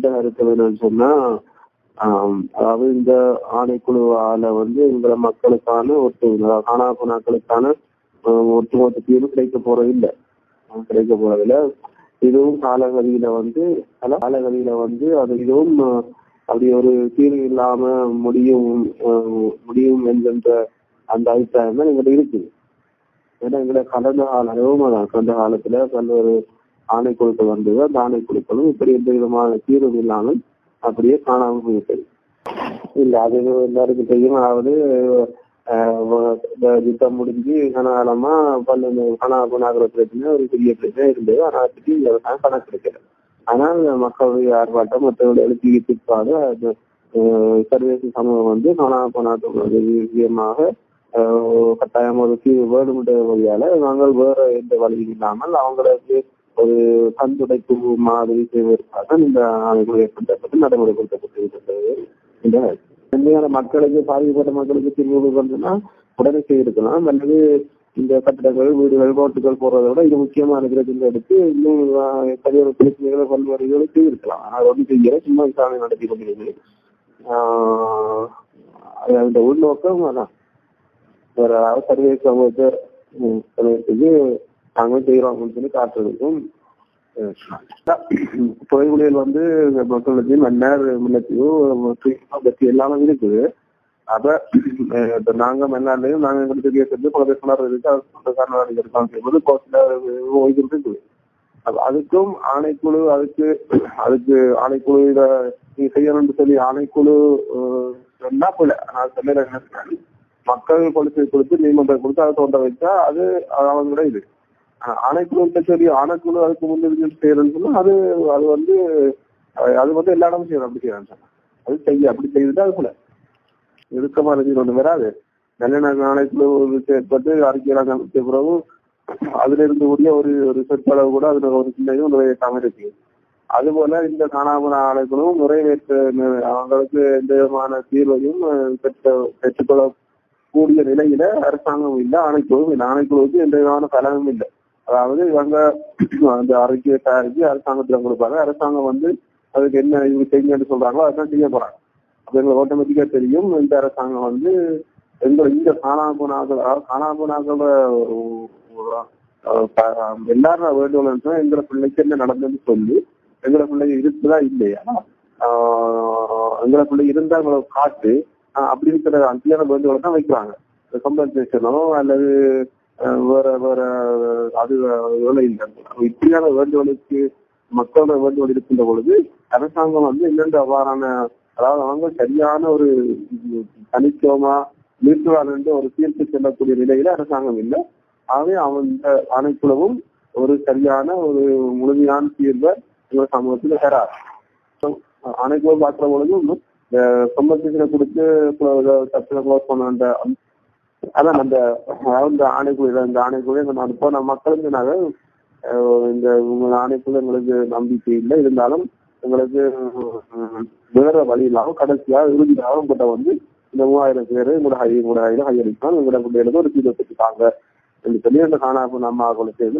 எந்த கருத்து வேணும்னு சொன்னா அதாவது இந்த ஆணைக்குழுவால வந்து எங்களை மக்களுக்கான ஒட்டு காணா குணாக்களுக்கான ஆஹ், ஒட்டுமொத்த தீர்வு கிடைக்க போறது இல்லை கிடைக்க போறதில்ல. இதுவும் காலகதியில வந்து காலகதியில வந்து அது இதுவும் அப்படி ஒரு தீர்வு இல்லாம முடியும் முடியும் என்கின்ற அந்த அபிப்பிராயம் தான் எங்கிட்ட இருக்குது. ஏன்னா எங்களை கடந்த கால அனுபவம் கடந்த காலத்துல பல்வேறு ஆணைக்குழுக்கள் வந்தது அந்த ஆணைக்குழுக்களும் இப்படி எந்த விதமான தீர்வும் இல்லாமல் அப்படியே காணாமல் போயிட்டது. இல்ல அது எல்லாருக்கும் தெரியும். அதாவது ஆஹ் யுத்தம் முடிஞ்சு கனகாலமா பல்லு கனா குணாகிற பிரச்சனை ஒரு பெரிய பிரச்சனை இருந்தது. ஆனா அதுக்கு விவசாயம் கணக்கு இருக்கிறது ஆனால் மக்களுடைய ஆர்ப்பாட்டம் மற்றவர்கள் எழுச்சி பிற்பாடு சர்வதேச சமூகம் வந்து காணா போனாக்கள் விஷயமாக கட்டாயம் ஒரு தீர்வு வேணுமென்ற வழியால நாங்கள் வேற எந்த வழியும் இல்லாமல் அவங்களுக்கு ஒரு கண்துடைப்பு மாதிரி செய்வதற்காக இந்த ஆணைக்குழு ஏற்படுத்தப்பட்டு நடைமுறைப்படுத்தப்பட்டு இந்த மக்களுக்கு பாதிக்கப்பட்ட மக்களுக்கு தீர்வு கொண்டுனா உடனே செய்திருக்கலாம். அல்லது இந்த கட்டிடங்கள் வீடுகள் ரோட்டுகள் போறதை விட இது முக்கியமா பிரச்சனை எடுத்து இன்னும் சரியான பிரச்சனைகளை பல்வேறு இதுகளை செய்திருக்கலாம். ஆனால் ஒன்றும் செய்யல சும்மா விசாரணை நடத்தி கொண்டிருக்கிறது. ஆஹ் அந்த உள்நோக்கம் அதான். வேற சர்வே சமூகத்தை ம், செய்யறோம் அப்படின்னு சொல்லி காட்டுறதுக்கும் தொழில்களில் வந்து மக்களுக்கு மன்னர் முன்னத்தையும் பற்றி எல்லாமே இருக்குது. அப்ப நாங்க மன்னார்லயும் நாங்க எங்களுக்கு கேட்கறது பல பேர் இருக்கு. அது சொந்தக்காரர்கள் இருக்காங்க ஓய்வு இருக்குது. அதுக்கும் ஆணைக்குழு அதுக்கு அதுக்கு ஆணைக்குழு இதை நீ செய்யணும்னு சொல்லி ஆணைக்குழு என்ன சொன்னா போல. நான் சொல்ல மக்கள் கொடுத்து கொடுத்து நீதிமன்றம் கொடுத்து அதை தோன்ற வச்சா அது அவங்களோட இது. ஆணைக்குழு சரி ஆணைக்குழு அதுக்கு முன்னுரிமை செய்யறதுன்னு சொன்னா அது அது வந்து அது வந்து எல்லா இடமும் செய்யணும் அப்படி செய்யறாங்க அது செய்ய அப்படி செய்துட்டு அது போல. இறுக்கமா இருந்து ஒண்ணு வராது. நல்லெண்ண ஆணைக்குழு செயற்பட்டு அறிக்கையெல்லாம் பிறகு அதுல கூடிய ஒரு ஒரு சொற்பளவு கூட அதுல ஒரு சின்ன இது நிறைவேற்றாம இருக்கு. அதுபோல இந்த காணாமல் ஆணைகளும் நிறைவேற்ற அவங்களுக்கு எந்த விதமான தீர்வையும் அஹ், பெற்றுக்கொள்ள கூடிய நிலையில அரசாங்கம் இல்லை ஆணைக்குழுவும் இல்லை. ஆணைக்குழுவுக்கு எந்த விதமான பலனும் இல்லை. அதாவது இவங்க அந்த அறிக்கையை தயாரிச்சு அரசாங்கத்துல கொடுப்பாங்க. அரசாங்கம் வந்து அதுக்கு என்ன இவங்க செய்யுங்கன்னு சொல்றாங்களோ அதான் செய்ய போறாங்க. அப்ப எங்களுக்கு ஆட்டோமேட்டிக்கா தெரியும். இந்த அரசாங்கம் வந்து எங்களை இந்த காணாம போனாக்கள் அதாவது காணாம எல்லாரும் வேண்டுகோள் சொன்னா எங்களை பிள்ளைக்கு என்ன நடந்ததுன்னு சொல்லி எங்களை பிள்ளைங்க இருக்குதா இல்லையா? ஆஹ் எங்களை பிள்ளை இருந்தா எங்களை காட்டு ஆஹ் அப்படி இருக்கிற அஞ்சான வேண்டுகோளை தான் வைக்கிறாங்க. கம்பன்சேஷனோ அல்லது வேற வேற அது வேலை இல்லை. இப்படியான வேண்டுகோளுக்கு மக்களோட வேண்டுகோள் இருக்கின்ற பொழுது அரசாங்கம் வந்து என்னென்ற அவ்வாறான அதாவது அவங்க சரியான ஒரு தனித்துவமா நிறுத்துவார் என்று ஒரு தீர்ப்பு செல்லக்கூடிய நிலையில அரசாங்கம் இல்லை. ஆகவே அந்த அனைத்துலவும் ஒரு சரியான ஒரு முழுமையான தீர்வை எங்க சமூகத்துல பெறார் ஆணைக்குழு பார்க்கிற பொழுது கம்பன்சேஷனை கொடுத்து சப்சிட க்ளோஸ் பண்ண அந்த அதான் அந்த அதாவது ஆணைக்குழு இந்த ஆணைக்குழு எங்க நான் போன மக்களுக்குனால இந்த உங்க ஆணைக்குழு எங்களுக்கு நம்பிக்கை இல்லை. இருந்தாலும் எங்களுக்கு வேற வழி இல்லாம கடைசியா இறுதியாக உங்கள்கிட்ட வந்து இந்த மூவாயிரம் பேர் உங்களோட ஹை உங்களோட ஹையில ஹையரிக்கலாம் உங்களோட பிள்ளைகளுக்கு ஒரு தீர்வு பெற்றுட்டாங்க என்று சொல்லி அந்த காணாப்பு நம்ம சேர்ந்து